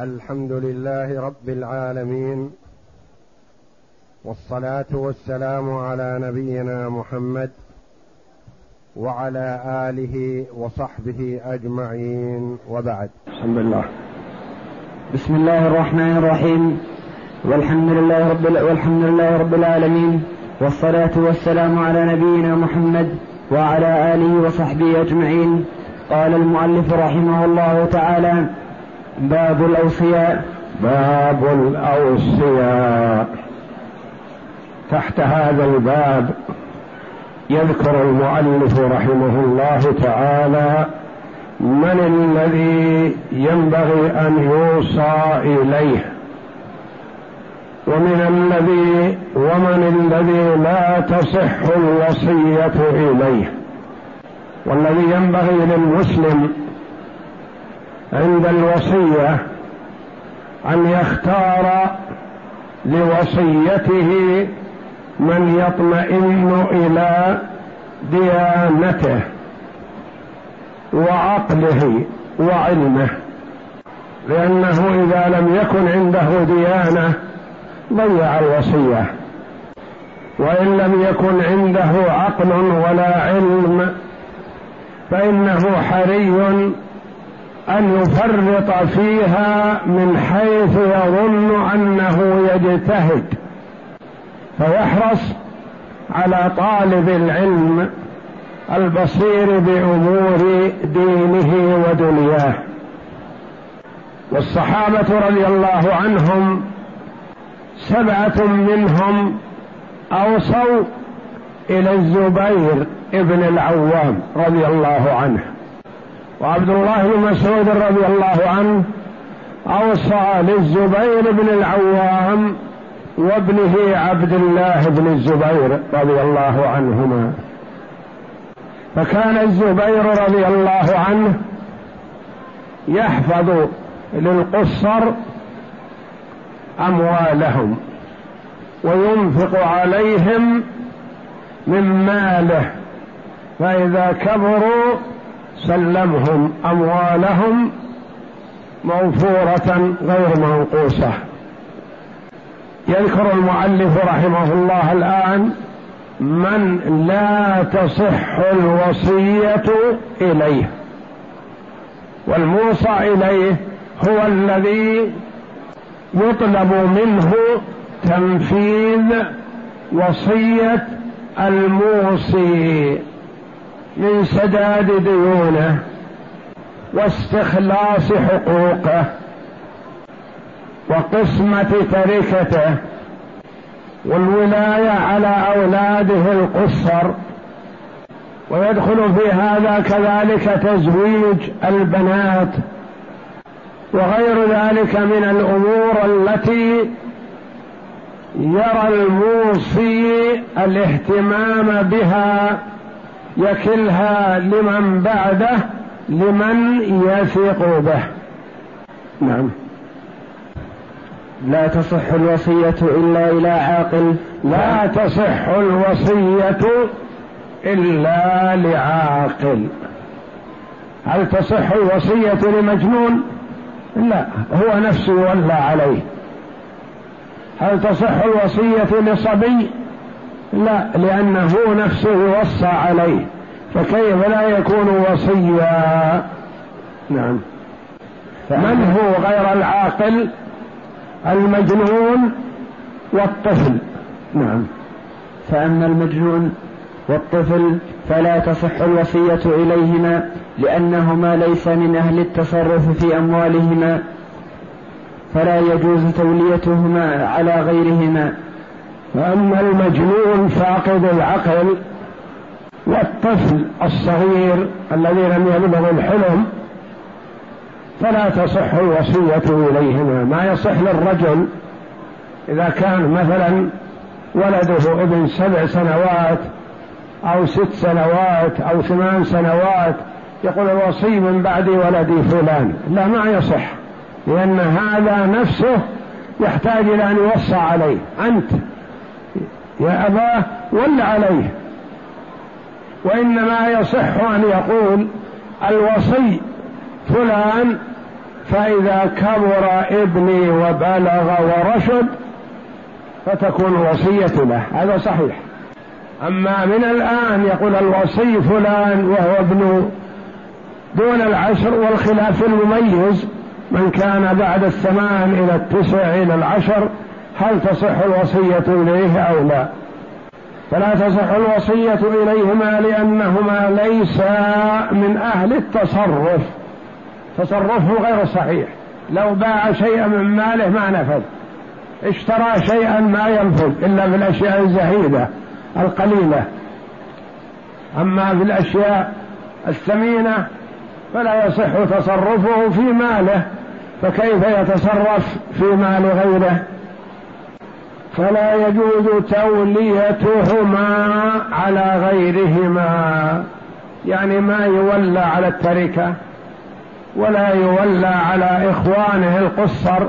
الحمد لله رب العالمين والصلاة والسلام على نبينا محمد وعلى آله وصحبه أجمعين وبعد. الحمد لله. بسم الله الرحمن الرحيم. والحمد لله رب والحمد لله رب العالمين والصلاة والسلام على نبينا محمد وعلى آله وصحبه أجمعين. قال المؤلف رحمه الله تعالى باب الأوصياء. باب الأوصياء. تحت هذا الباب يذكر المؤلف رحمه الله تعالى من الذي ينبغي أن يوصى إليه. ومن الذي ومن الذي لا تصح الوصية إليه. والذي ينبغي للمسلم عند الوصية أن يختار لوصيته من يطمئن إلى ديانته وعقله وعلمه. لأنه إذا لم يكن عنده ديانة ضيع الوصية. وإن لم يكن عنده عقل ولا علم فإنه حري أن يفرط فيها من حيث يظن أنه يجتهد. فيحرص على طالب العلم البصير بأمور دينه ودنياه. والصحابة رضي الله عنهم سبعة منهم أوصوا إلى الزبير ابن العوام رضي الله عنه. وعبد الله بن مسعود رضي الله عنه أوصى للزبير بن العوام وابنه عبد الله بن الزبير رضي الله عنهما. فكان الزبير رضي الله عنه يحفظ للقصر أموالهم وينفق عليهم من ماله. فإذا كبروا سلمهم أموالهم موفورة غير منقوصة. يذكر المؤلف رحمه الله الآن من لا تصح الوصية إليه والموصى إليه هو الذي يطلب منه تنفيذ وصية الموصي. من سداد ديونه واستخلاص حقوقه وقسمة تركته والولاية على أولاده القصر. ويدخل في هذا كذلك تزويج البنات. وغير ذلك من الأمور التي يرى الموصي الاهتمام بها يكلها لمن بعده لمن يثق به. نعم. لا تصح الوصية إلا إلى عاقل. لا تصح الوصية إلا لعاقل. هل تصح الوصية لمجنون؟ لا هو نفسه يولى عليه. هل تصح الوصية لصبي؟ لا لأنه نفسه يوصى عليه فكيف لا يكون وصيا؟ نعم. من هو غير العاقل؟ المجنون والطفل. نعم. فأما المجنون والطفل فلا تصح الوصية إليهما لأنهما ليس من أهل التصرف في أموالهما فلا يجوز توليتهما على غيرهما. وأما المجنون فاقد العقل والطفل الصغير الذي لم يبلغ الحلم فلا تصح الوصية إليهما. ما يصح للرجل إذا كان مثلا ولده ابن سبع سنوات أو ست سنوات أو ثمان سنوات يقول الوصي من بعد ولدي فلان. لا ما يصح لأن هذا نفسه يحتاج إلى أن يوصى عليه. أنت يا أباه ول عليه. وإنما يصح أن يقول الوصي فلان فإذا كبر ابني وبلغ ورشد فتكون الوصية له. هذا صحيح. أما من الآن يقول الوصي فلان وهو ابن دون العشر والخلاف المميز من كان بعد الثمان إلى التسع إلى العشر هل تصح الوصية إليه أو لا؟ فلا تصح الوصية إليهما لأنهما ليسا من أهل التصرف. تصرفه غير صحيح. لو باع شيئا من ماله ما نفذ. اشترى شيئا ما ينفذ إلا في الأشياء الزهيدة القليلة. أما في الأشياء الثمينة فلا يصح تصرفه في ماله فكيف يتصرف في مال غيره؟ فلا يجوز توليتهما على غيرهما. يعني ما يولى على التركة ولا يولى على إخوانه القصر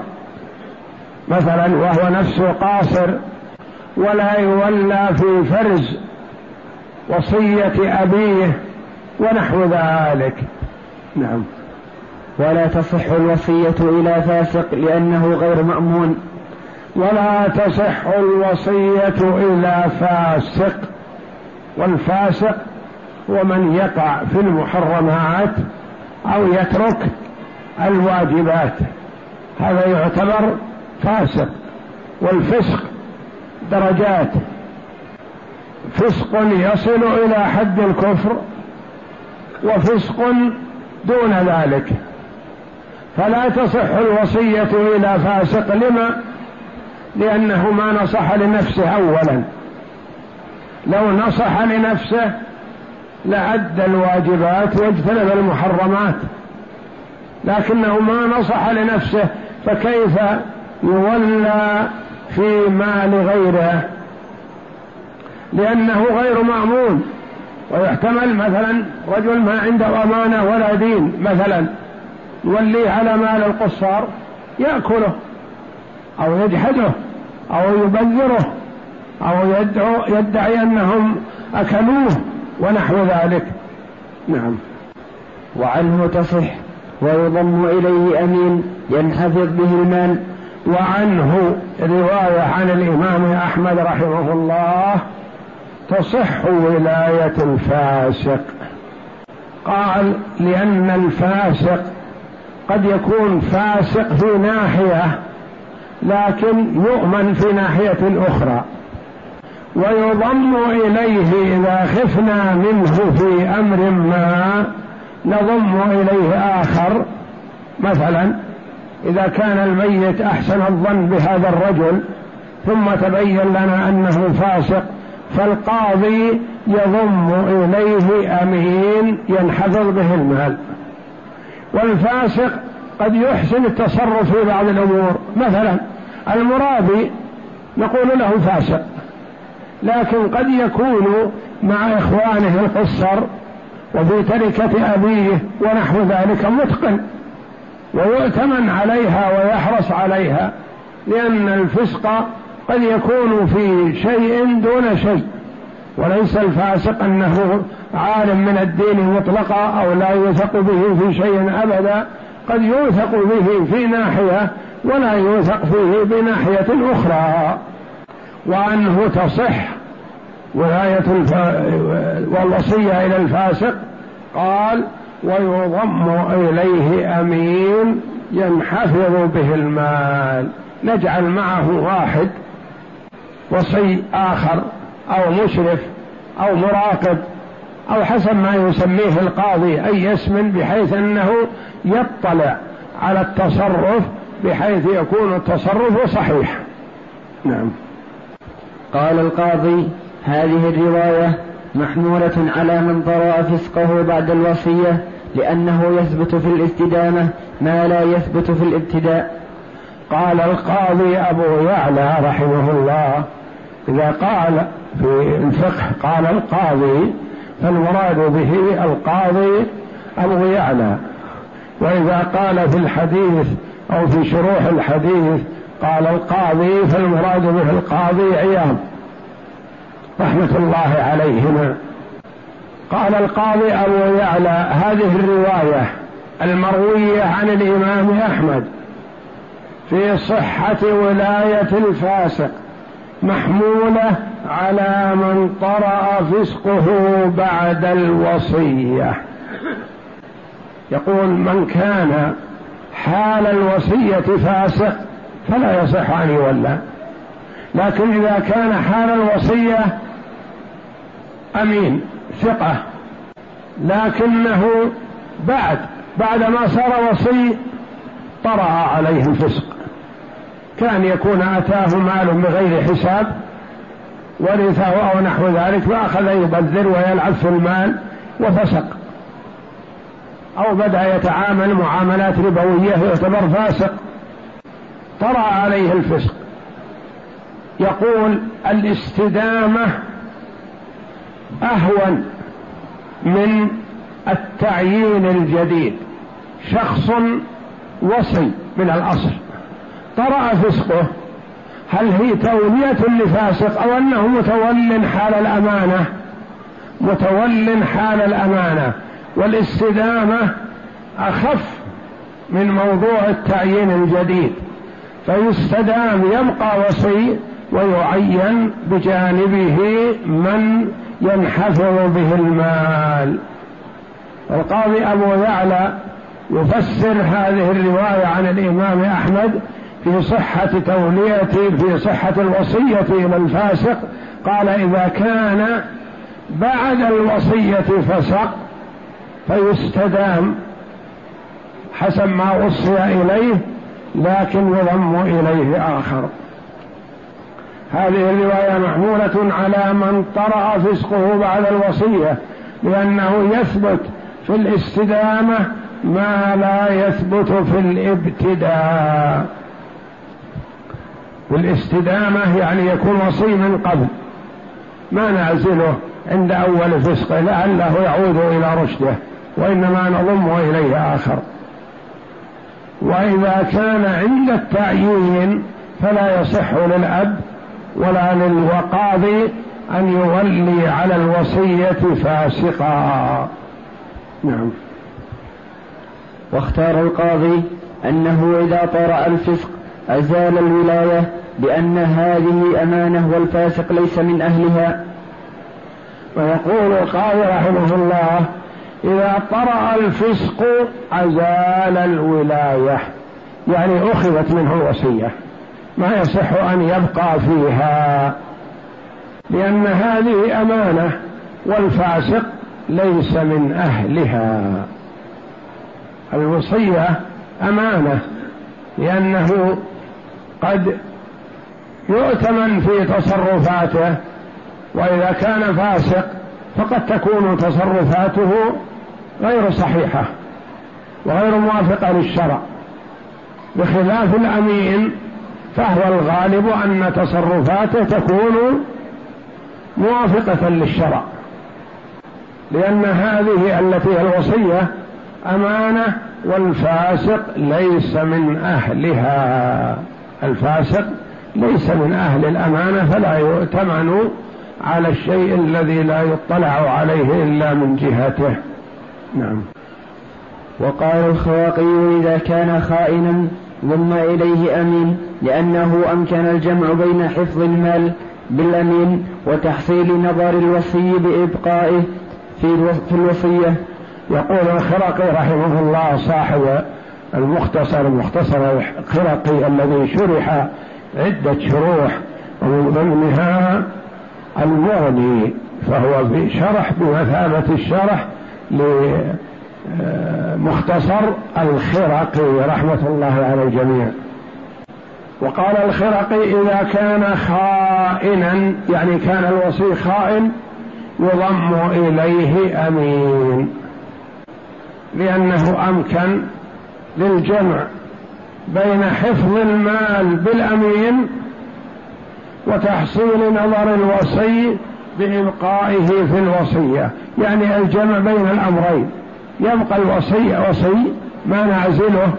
مثلا وهو نفسه قاصر ولا يولى في فرز وصية أبيه ونحو ذلك. نعم. ولا تصح الوصية إلى فاسق لأنه غير مأمون. ولا تصح الوصية إلى فاسق والفاسق هو من يقع في المحرمات أو يترك الواجبات. هذا يعتبر فاسق والفسق درجات. فسق يصل إلى حد الكفر وفسق دون ذلك. فلا تصح الوصية إلى فاسق لما؟ لأنه ما نصح لنفسه اولا. لو نصح لنفسه لأدى الواجبات واجتنب المحرمات. لكنه ما نصح لنفسه فكيف يولى في مال غيره؟ لأنه غير مأمون. ويحتمل مثلا رجل ما عنده أمانة ولا دين مثلا يوليه على مال القصار يأكله. أو يجحده أو يبذره أو يدعو يدعي أنهم أكلوه ونحو ذلك. نعم. وعنه تصح ويضم إليه أمين ينحفظ به المال. وعنه رواية عن الإمام أحمد رحمه الله تصح ولاية الفاسق. قال لأن الفاسق قد يكون فاسق في ناحية لكن يؤمن في ناحية أخرى. ويضم إليه إذا خفنا منه في أمر ما نضم إليه آخر. مثلا إذا كان الميت أحسن الظن بهذا الرجل ثم تبين لنا أنه فاسق فالقاضي يضم إليه أمين ينحفظ به المال. والفاسق قد يحسن التصرف في بعض الأمور. مثلا المرابي نقول له فاسق لكن قد يكون مع إخوانه القصر وفي تركة أبيه ونحو ذلك متقن ويؤتمن عليها ويحرص عليها لأن الفسق قد يكون في شيء دون شيء. وليس الفاسق أنه عالم من الدين مطلقا أو لا يوثق به في شيء أبدا. قد يوثق به في ناحية ولا يوثق فيه بناحية أخرى. وأنه تصح ولاية الف... والوصية إلى الفاسق. قال ويضم إليه أمين ينحفظ به المال. نجعل معه واحد وصي آخر أو مشرف أو مراقب. أو حسب ما يسميه القاضي أي اسم بحيث أنه يطلع على التصرف بحيث يكون التصرف صحيح. نعم. قال القاضي هذه الرواية محمولة على من طرأ فسقه بعد الوصية لأنه يثبت في الاستدامة ما لا يثبت في الابتداء. قال القاضي أبو يعلى رحمه الله إذا قال في الفقه قال القاضي فالمراد به القاضي أبو يعلى وإذا قال في الحديث أو في شروح الحديث قال القاضي فالمراد به القاضي عياض. رحمة الله عليهما. قال القاضي أبو يعلى هذه الرواية المروية عن الإمام أحمد في صحة ولاية الفاسق محمولة على من طرا فسقه بعد الوصية. يقول من كان حال الوصية فاسق فلا يصح أن يولى. لكن إذا كان حال الوصية أمين ثقة. لكنه بعد بعد ما صار وصي طرأ عليه الفسق. كان يكون أتاه مال بغير حساب ورثه أو نحو ذلك فأخذ يبذر ويلعب في المال وفسق. أو بدأ يتعامل معاملات ربوية يعتبر فاسق. طرأ عليه الفسق. يقول الاستدامة أهون من التعيين الجديد. شخص وصي من الأصل. طرأ فسقه. هل هي تولية لفاسق أو أنه متول حال الأمانة؟ متول حال الأمانة. والاستدامة أخف من موضوع التعيين الجديد. فيستدام يبقى وصي ويعين بجانبه من ينحفظ به المال. القاضي أبو يعلى يفسر هذه الرواية عن الإمام أحمد في صحة تولية في صحة الوصية إلى الفاسق. قال إذا كان بعد الوصية فسق فيستدام حسب ما وصي إليه لكن يضم إليه آخر. هذه الرواية محمولة على من طرأ فسقه بعد الوصية لأنه يثبت في الاستدامة ما لا يثبت في الابتداء. والاستدامة يعني يكون وصي من قبل. ما نعزله عند أول فسقه لعله يعود إلى رشده وإنما نضم إليه آخر. وإذا كان عند التعيين فلا يصح للأب ولا للوقاضي أن يولي على الوصية فاسقا. نعم. واختار القاضي أنه إذا طرأ الفسق أزال الولاية بأن هذه أمانة والفاسق ليس من أهلها. ويقول القاضي رحمه الله إذا طرأ الفسق أزال الولاية يعني أخذت منه الوصية ما يصح أن يبقى فيها. لأن هذه أمانة والفاسق ليس من أهلها. الوصية أمانة لأنه قد يؤتمن في تصرفاته وإذا كان فاسق فقد تكون تصرفاته غير صحيحة وغير موافقة للشرع. بخلاف الأمين فهو الغالب أن تصرفاته تكون موافقة للشرع لأن هذه التي هي الوصية أمانة والفاسق ليس من أهلها. الفاسق ليس من أهل الأمانة فلا يؤتمن على الشيء الذي لا يطلع عليه إلا من جهته. نعم. وقال الخواقي إذا كان خائنا ضم إليه أمين لأنه أمكن الجمع بين حفظ المال بالأمين وتحصيل نظر الوصي بإبقائه في الوصية. يقول الخرقي رحمه الله صاحب المختصر المختصر الخرقي الذي شرح عدة شروح ومن ضمنها المغني فهو في شرح بمثابة الشرح لمختصر الخرقي رحمة الله على الجميع. وقال الخرقي إذا كان خائنا يعني كان الوصي خائن يضم إليه أمين لأنه أمكن للجمع. بين حفظ المال بالأمين وتحصيل نظر الوصي بإبقائه في الوصية. يعني الجمع بين الأمرين. يبقى الوصي وصي ما نعزله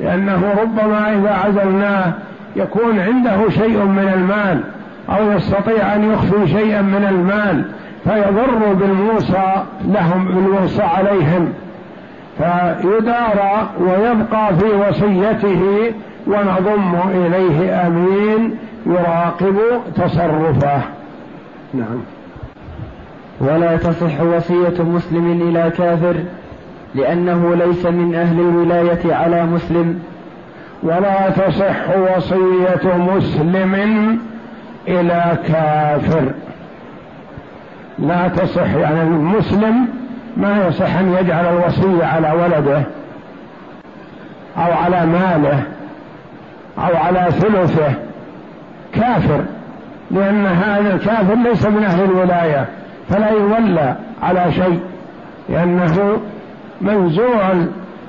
لأنه ربما إذا عزلناه يكون عنده شيء من المال أو يستطيع أن يخفي شيئا من المال فيضر بالموصى لهم بالموصى عليهم. فيدارى ويبقى في وصيته ونضم إليه أمين يراقب تصرفه. نعم. ولا تصح وصية مسلم إلى كافر لأنه ليس من أهل الولاية على مسلم. ولا تصح وصية مسلم إلى كافر. لا تصح يعني المسلم ما يصح أن يجعل الوصية على ولده أو على ماله أو على ثلثه؟ كافر لأن هذا الكافر ليس من أهل الولاية فلا يولى على شيء لأنه منزوع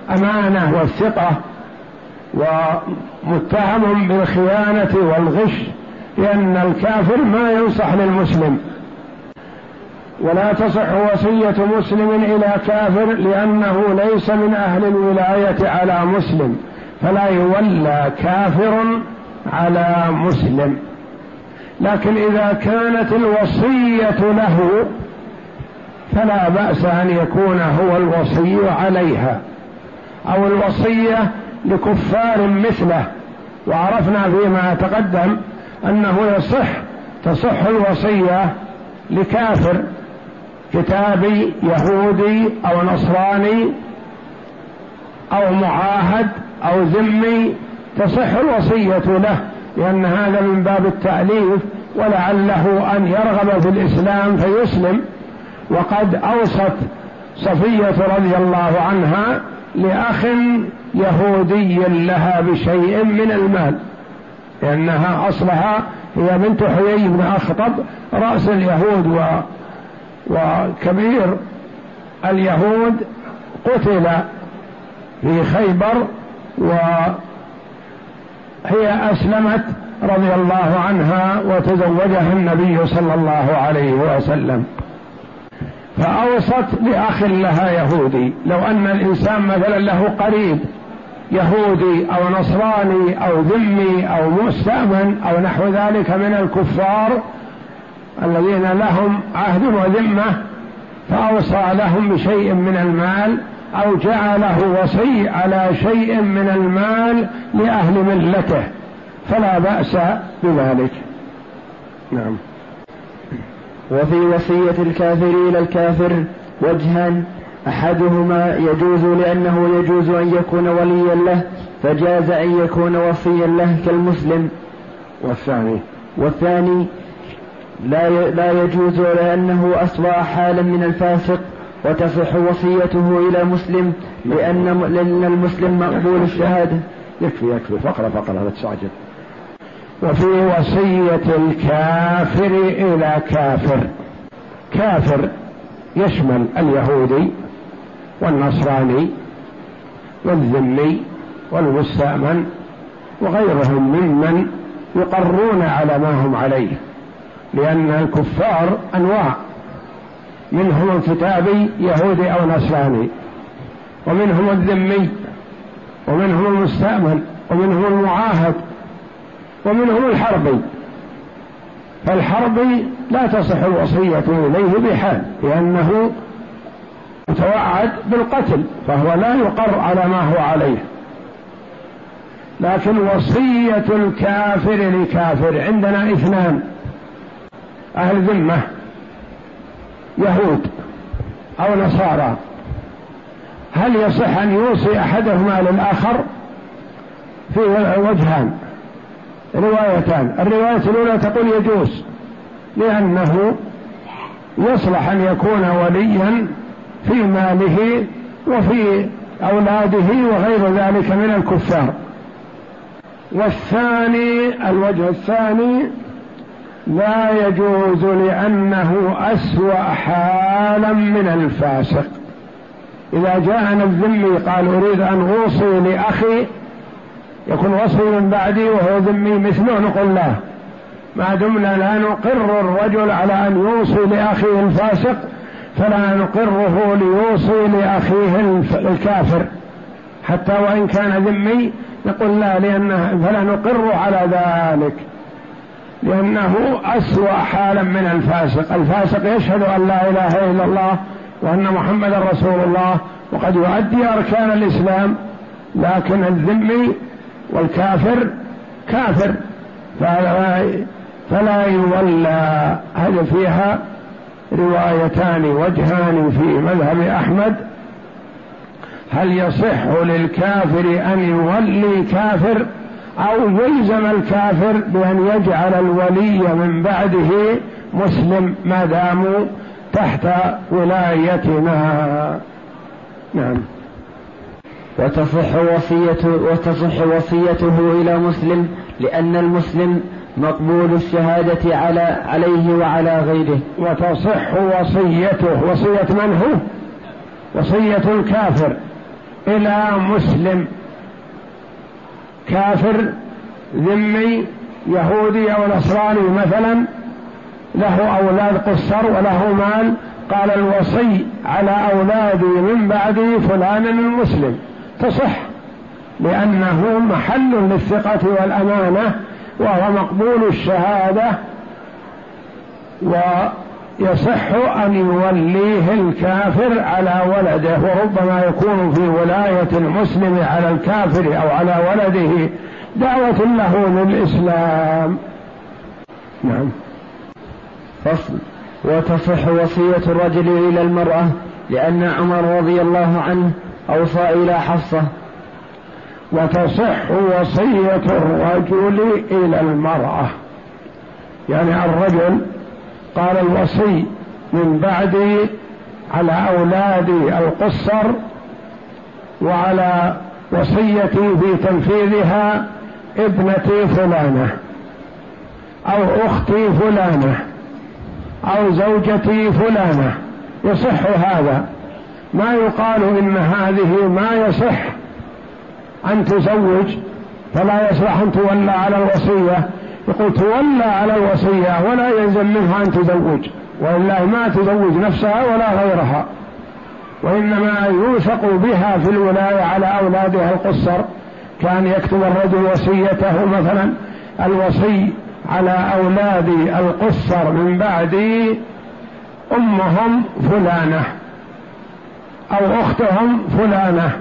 الأمانة والثقة ومتهم بالخيانة والغش لأن الكافر ما ينصح للمسلم. ولا تصح وصية مسلم إلى كافر لأنه ليس من أهل الولاية على مسلم فلا يولى كافر على مسلم. لكن إذا كانت الوصية له فلا بأس أن يكون هو الوصي عليها. أو الوصية لكفار مثله. وعرفنا فيما تقدم أنه يصح تصح الوصية لكافر. كتابي يهودي أو نصراني أو معاهد أو ذمي تصح الوصية له لأن هذا من باب التأليف ولعله أن يرغب في الإسلام فيسلم. وقد أوصت صفية رضي الله عنها لأخ يهودي لها بشيء من المال لأنها أصلها هي بنت حيي بن أخطب رأس اليهود و وكبير اليهود قتل في خيبر وهي أسلمت رضي الله عنها وتزوجها النبي صلى الله عليه وسلم. فأوصت لأخ لها يهودي. لو أن الإنسان مثلا له قريب يهودي أو نصراني أو ذمي أو مستأمن أو نحو ذلك من الكفار الذين لهم عهد وذمة فأوصى لهم بشيء من المال أو جعله وصي على شيء من المال لأهل ملته فلا بأس بذلك. نعم. وفي وصية الكافر إلى الكافر وجهان أحدهما يجوز لأنه يجوز أن يكون وليا له فجاز أن يكون وصيا له كالمسلم. والثاني؟ والثاني لا لا يجوز لأنه أصبح حالا من الفاسق وتصح وصيته إلى مسلم لأن لأن المسلم مقبول الشهادة. يكفي يكفي. فقرة فقرة. لا تستعجل وفي وصية الكافر إلى كافر. كافر يشمل اليهودي والنصراني والذمي والمستأمن وغيرهم ممن يقرون على ما هم عليه. لأن الكفار أنواع. منهم الكتابي يهودي أو نصراني. ومنهم الذمي ومنهم المستأمن ومنهم المعاهد ومنهم الحربي. فالحربي لا تصح الوصية إليه بحال لأنه متوعد بالقتل فهو لا يقر على ما هو عليه. لكن وصية الكافر لكافر عندنا اثنان. أهل ذمة يهود أو نصارى. هل يصح أن يوصي أحدهما للآخر؟ في وجهان روايتان. الرواية الأولى تقول يجوز لأنه يصلح أن يكون وليا في ماله وفي أولاده وغير ذلك من الكفار. والثاني الوجه الثاني لا يجوز لأنه أسوأ حالا من الفاسق. إذا جاءنا الذمي قال أريد أن أوصي لأخي يكون وصي من بعدي وهو ذمي مثله نقول لا. ما دمنا لا نقر الرجل على أن يوصي لأخيه الفاسق فلا نقره ليوصي لأخيه الكافر. حتى وإن كان ذمي نقول لا لأنه فلا نقر على ذلك. لأنه أسوأ حالا من الفاسق. الفاسق يشهد أن لا إله إلا الله وأن محمدا رسول الله. وقد يؤدي أركان الإسلام لكن الذمي والكافر كافر. فلا, فلا يولى. هذا فيها روايتان وجهان في مذهب أحمد. هل يصح للكافر أن يولي كافر أو يلزم الكافر بأن يجعل الولي من بعده مسلم ما داموا تحت ولايتنا. نعم. وتصح وصيته وتصح وصيته إلى مسلم لأن المسلم مقبول الشهادة على عليه وعلى غيره. وتصح وصيته. وصية من هو؟ وصية الكافر إلى مسلم. كافر ذمي يهودي أو نصراني مثلا له أولاد قصر وله مال قال الوصي على أولادي من بعدي فلان المسلم. تصح لأنه محل للثقة والأمانة وهو مقبول الشهادة ويصح أن يوليه الكافر على ولده وربما يكون في ولاية المسلم على الكافر أو على ولده دعوة له للإسلام. نعم. فصل. وتصح وصية الرجل إلى المرأة لأن عمر رضي الله عنه أوصى إلى حفصة. وتصح وصية الرجل إلى المرأة. يعني الرجل قال الوصي من بعدي على أولادي القصر وعلى وصيتي في تنفيذها ابنتي فلانة أو أختي فلانة أو زوجتي فلانة. يصح هذا. ما يقال إن هذه ما يصح أن تزوج فلا يصلح أن تولى على الوصية. يقول تولى على الوصية ولا يلزم منها أن تزوج وإلا ما تزوج نفسها ولا غيرها. وإنما يوثق بها في الولاية على أولادها القصر كان يكتب الرجل وصيته مثلا الوصي على أولادي القصر من بعدي أمهم فلانة أو أختهم فلانة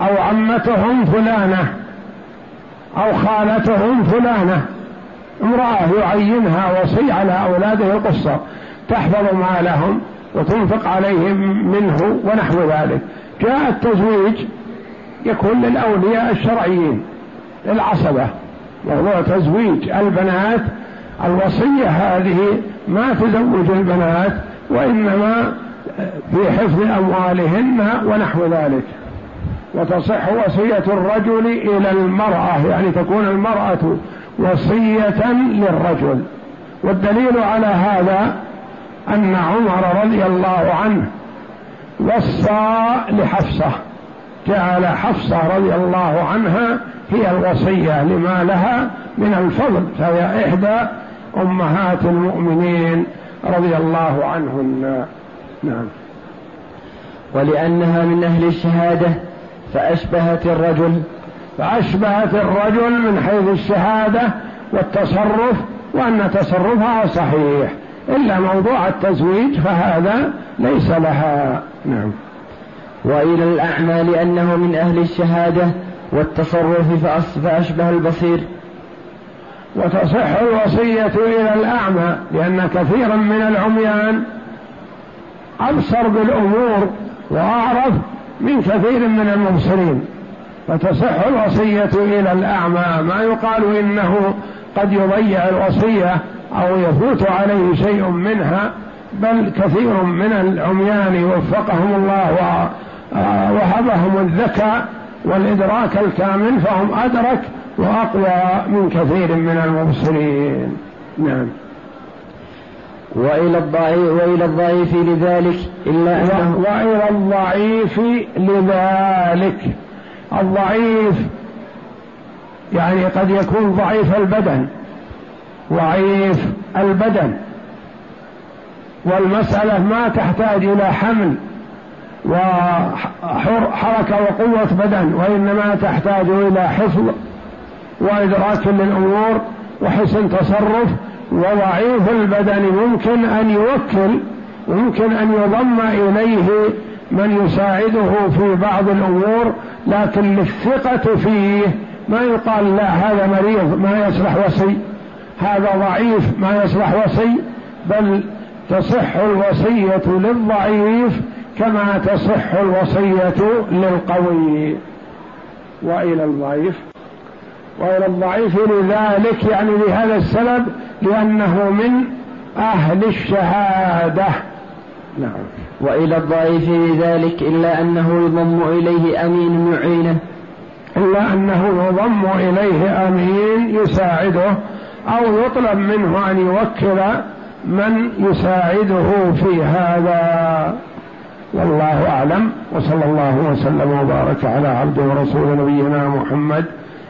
أو عمتهم فلانة. أو خالتهم فلانة. امرأة يعينها وصي على أولاده القصة. تحفظ مالهم وتنفق عليهم منه ونحو ذلك. جاء التزويج يكون للأولياء الشرعيين للعصبة. موضوع تزويج البنات الوصية هذه ما تزوج البنات وإنما في حفظ أموالهن ونحو ذلك. وتصح وصية الرجل إلى المرأة يعني تكون المرأة وصية للرجل. والدليل على هذا أن عمر رضي الله عنه وصى لحفصة جعل حفصة رضي الله عنها هي الوصية لما لها من الفضل فهي إحدى أمهات المؤمنين رضي الله عنهن. نعم. ولأنها من أهل الشهادة فأشبهت الرجل فأشبهت الرجل من حيث الشهادة والتصرف وأن تصرفها صحيح. إلا موضوع التزويج فهذا ليس لها. نعم. وإلى الأعمى لأنه من أهل الشهادة والتصرف فأشبه البصير. وتصح الوصية إلى الأعمى لأن كثيرا من العميان أبصر بالأمور وأعرف من كثير من المبصرين فتصح الوصية إلى الأعمى. ما يقال إنه قد يضيع الوصية أو يفوت عليه شيء منها بل كثير من العميان وفقهم الله ووهبهم الذكاء والإدراك الكامل فهم أدرك وأقوى من كثير من المبصرين. نعم. وإلى الضعيف وإلى الضعيف لذلك. إلا أنه وإلى الضعيف لذلك. الضعيف يعني قد يكون ضعيف البدن. ضعيف البدن. والمسألة ما تحتاج إلى حمل وحركة وقوة بدن وإنما تحتاج إلى حفظ وإدراك للأمور وحسن تصرف وضعيف البدن ممكن أن يوكل ممكن أن يضم إليه من يساعده في بعض الأمور لكن للثقة فيه ما يقال لا هذا مريض ما يصلح وصي هذا ضعيف ما يصلح وصي بل تصح الوصية للضعيف كما تصح الوصية للقوي. وإلى الضعيف. والى الضعيف لذلك يعني لهذا السبب لأنه من أهل الشهادة. نعم. وإلى الضعيف لذلك إلا أنه يضم إليه أمين يعينه إلا أنه يضم إليه أمين يساعده أو يطلب منه أن يوكل من يساعده في هذا. والله أعلم. وصلى الله وسلم وبارك على عبد ورسول نبينا محمد